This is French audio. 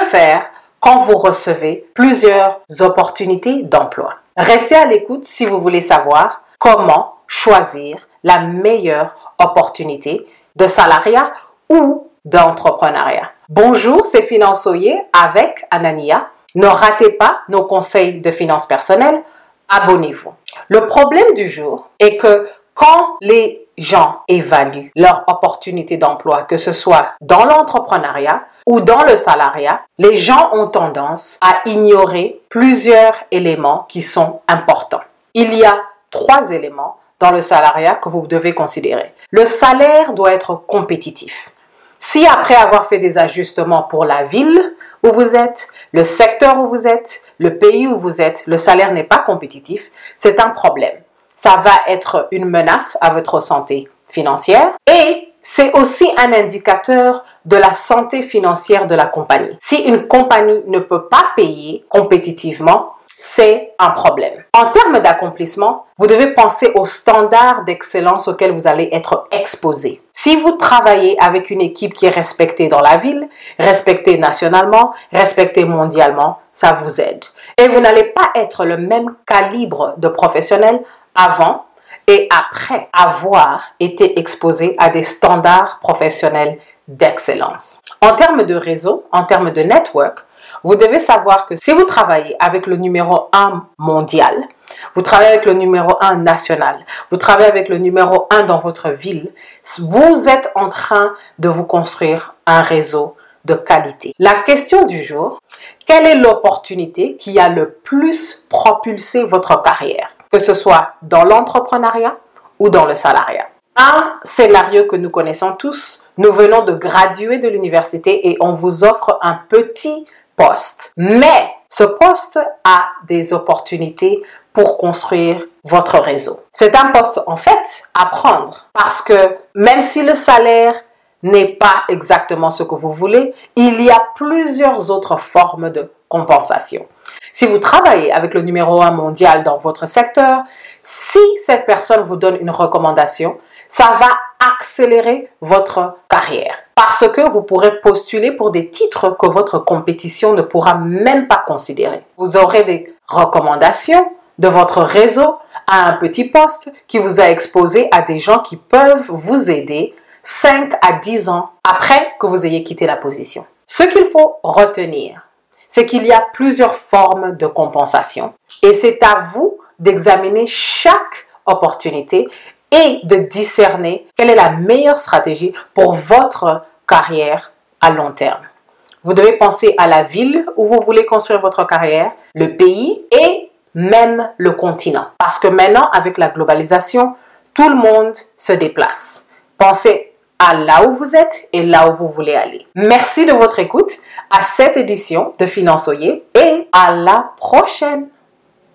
Faire quand vous recevez plusieurs opportunités d'emploi Restez à l'écoute si vous voulez savoir comment choisir la meilleure opportunité de salariat ou d'entrepreneuriat. Bonjour, c'est Finançoyer avec Anania. Ne ratez pas nos conseils de finances personnelles. Abonnez-vous. Le problème du jour est que quand les gens évaluent leur opportunité d'emploi, que ce soit dans l'entrepreneuriat ou dans le salariat, les gens ont tendance à ignorer plusieurs éléments qui sont importants. Il y a trois éléments dans le salariat que vous devez considérer. Le salaire doit être compétitif. Si après avoir fait des ajustements pour la ville où vous êtes, le secteur où vous êtes, le pays où vous êtes, le salaire n'est pas compétitif, c'est un problème. Ça va être une menace à votre santé financière et c'est aussi un indicateur de la santé financière de la compagnie. Si une compagnie ne peut pas payer compétitivement, c'est un problème. En termes d'accomplissement, vous devez penser aux standards d'excellence auxquels vous allez être exposé. Si vous travaillez avec une équipe qui est respectée dans la ville, respectée nationalement, respectée mondialement, ça vous aide. Et vous n'allez pas être le même calibre de professionnel avant et après avoir été exposé à des standards professionnels d'excellence. En termes de réseau, en termes de network, vous devez savoir que si vous travaillez avec le numéro 1 mondial, vous travaillez avec le numéro 1 national, vous travaillez avec le numéro 1 dans votre ville, vous êtes en train de vous construire un réseau de qualité. La question du jour, quelle est l'opportunité qui a le plus propulsé votre carrière, que ce soit dans l'entrepreneuriat ou dans le salariat un scénario que nous connaissons tous. Nous venons de graduer de l'université et on vous offre un petit poste. Mais ce poste a des opportunités pour construire votre réseau. C'est un poste en fait à prendre parce que même si le salaire n'est pas exactement ce que vous voulez, il y a plusieurs autres formes de compensation. Si vous travaillez avec le numéro 1 mondial dans votre secteur, si cette personne vous donne une recommandation, ça va accélérer votre carrière parce que vous pourrez postuler pour des titres que votre compétition ne pourra même pas considérer. Vous aurez des recommandations de votre réseau à un petit poste qui vous a exposé à des gens qui peuvent vous aider 5 à 10 ans après que vous ayez quitté la position. Ce qu'il faut retenir, c'est qu'il y a plusieurs formes de compensation et c'est à vous d'examiner chaque opportunité et de discerner quelle est la meilleure stratégie pour votre carrière à long terme. Vous devez penser à la ville où vous voulez construire votre carrière, le pays et même le continent. Parce que maintenant, avec la globalisation, tout le monde se déplace. Pensez à là où vous êtes et là où vous voulez aller. Merci de votre écoute à cette édition de Finançoyer et à la prochaine.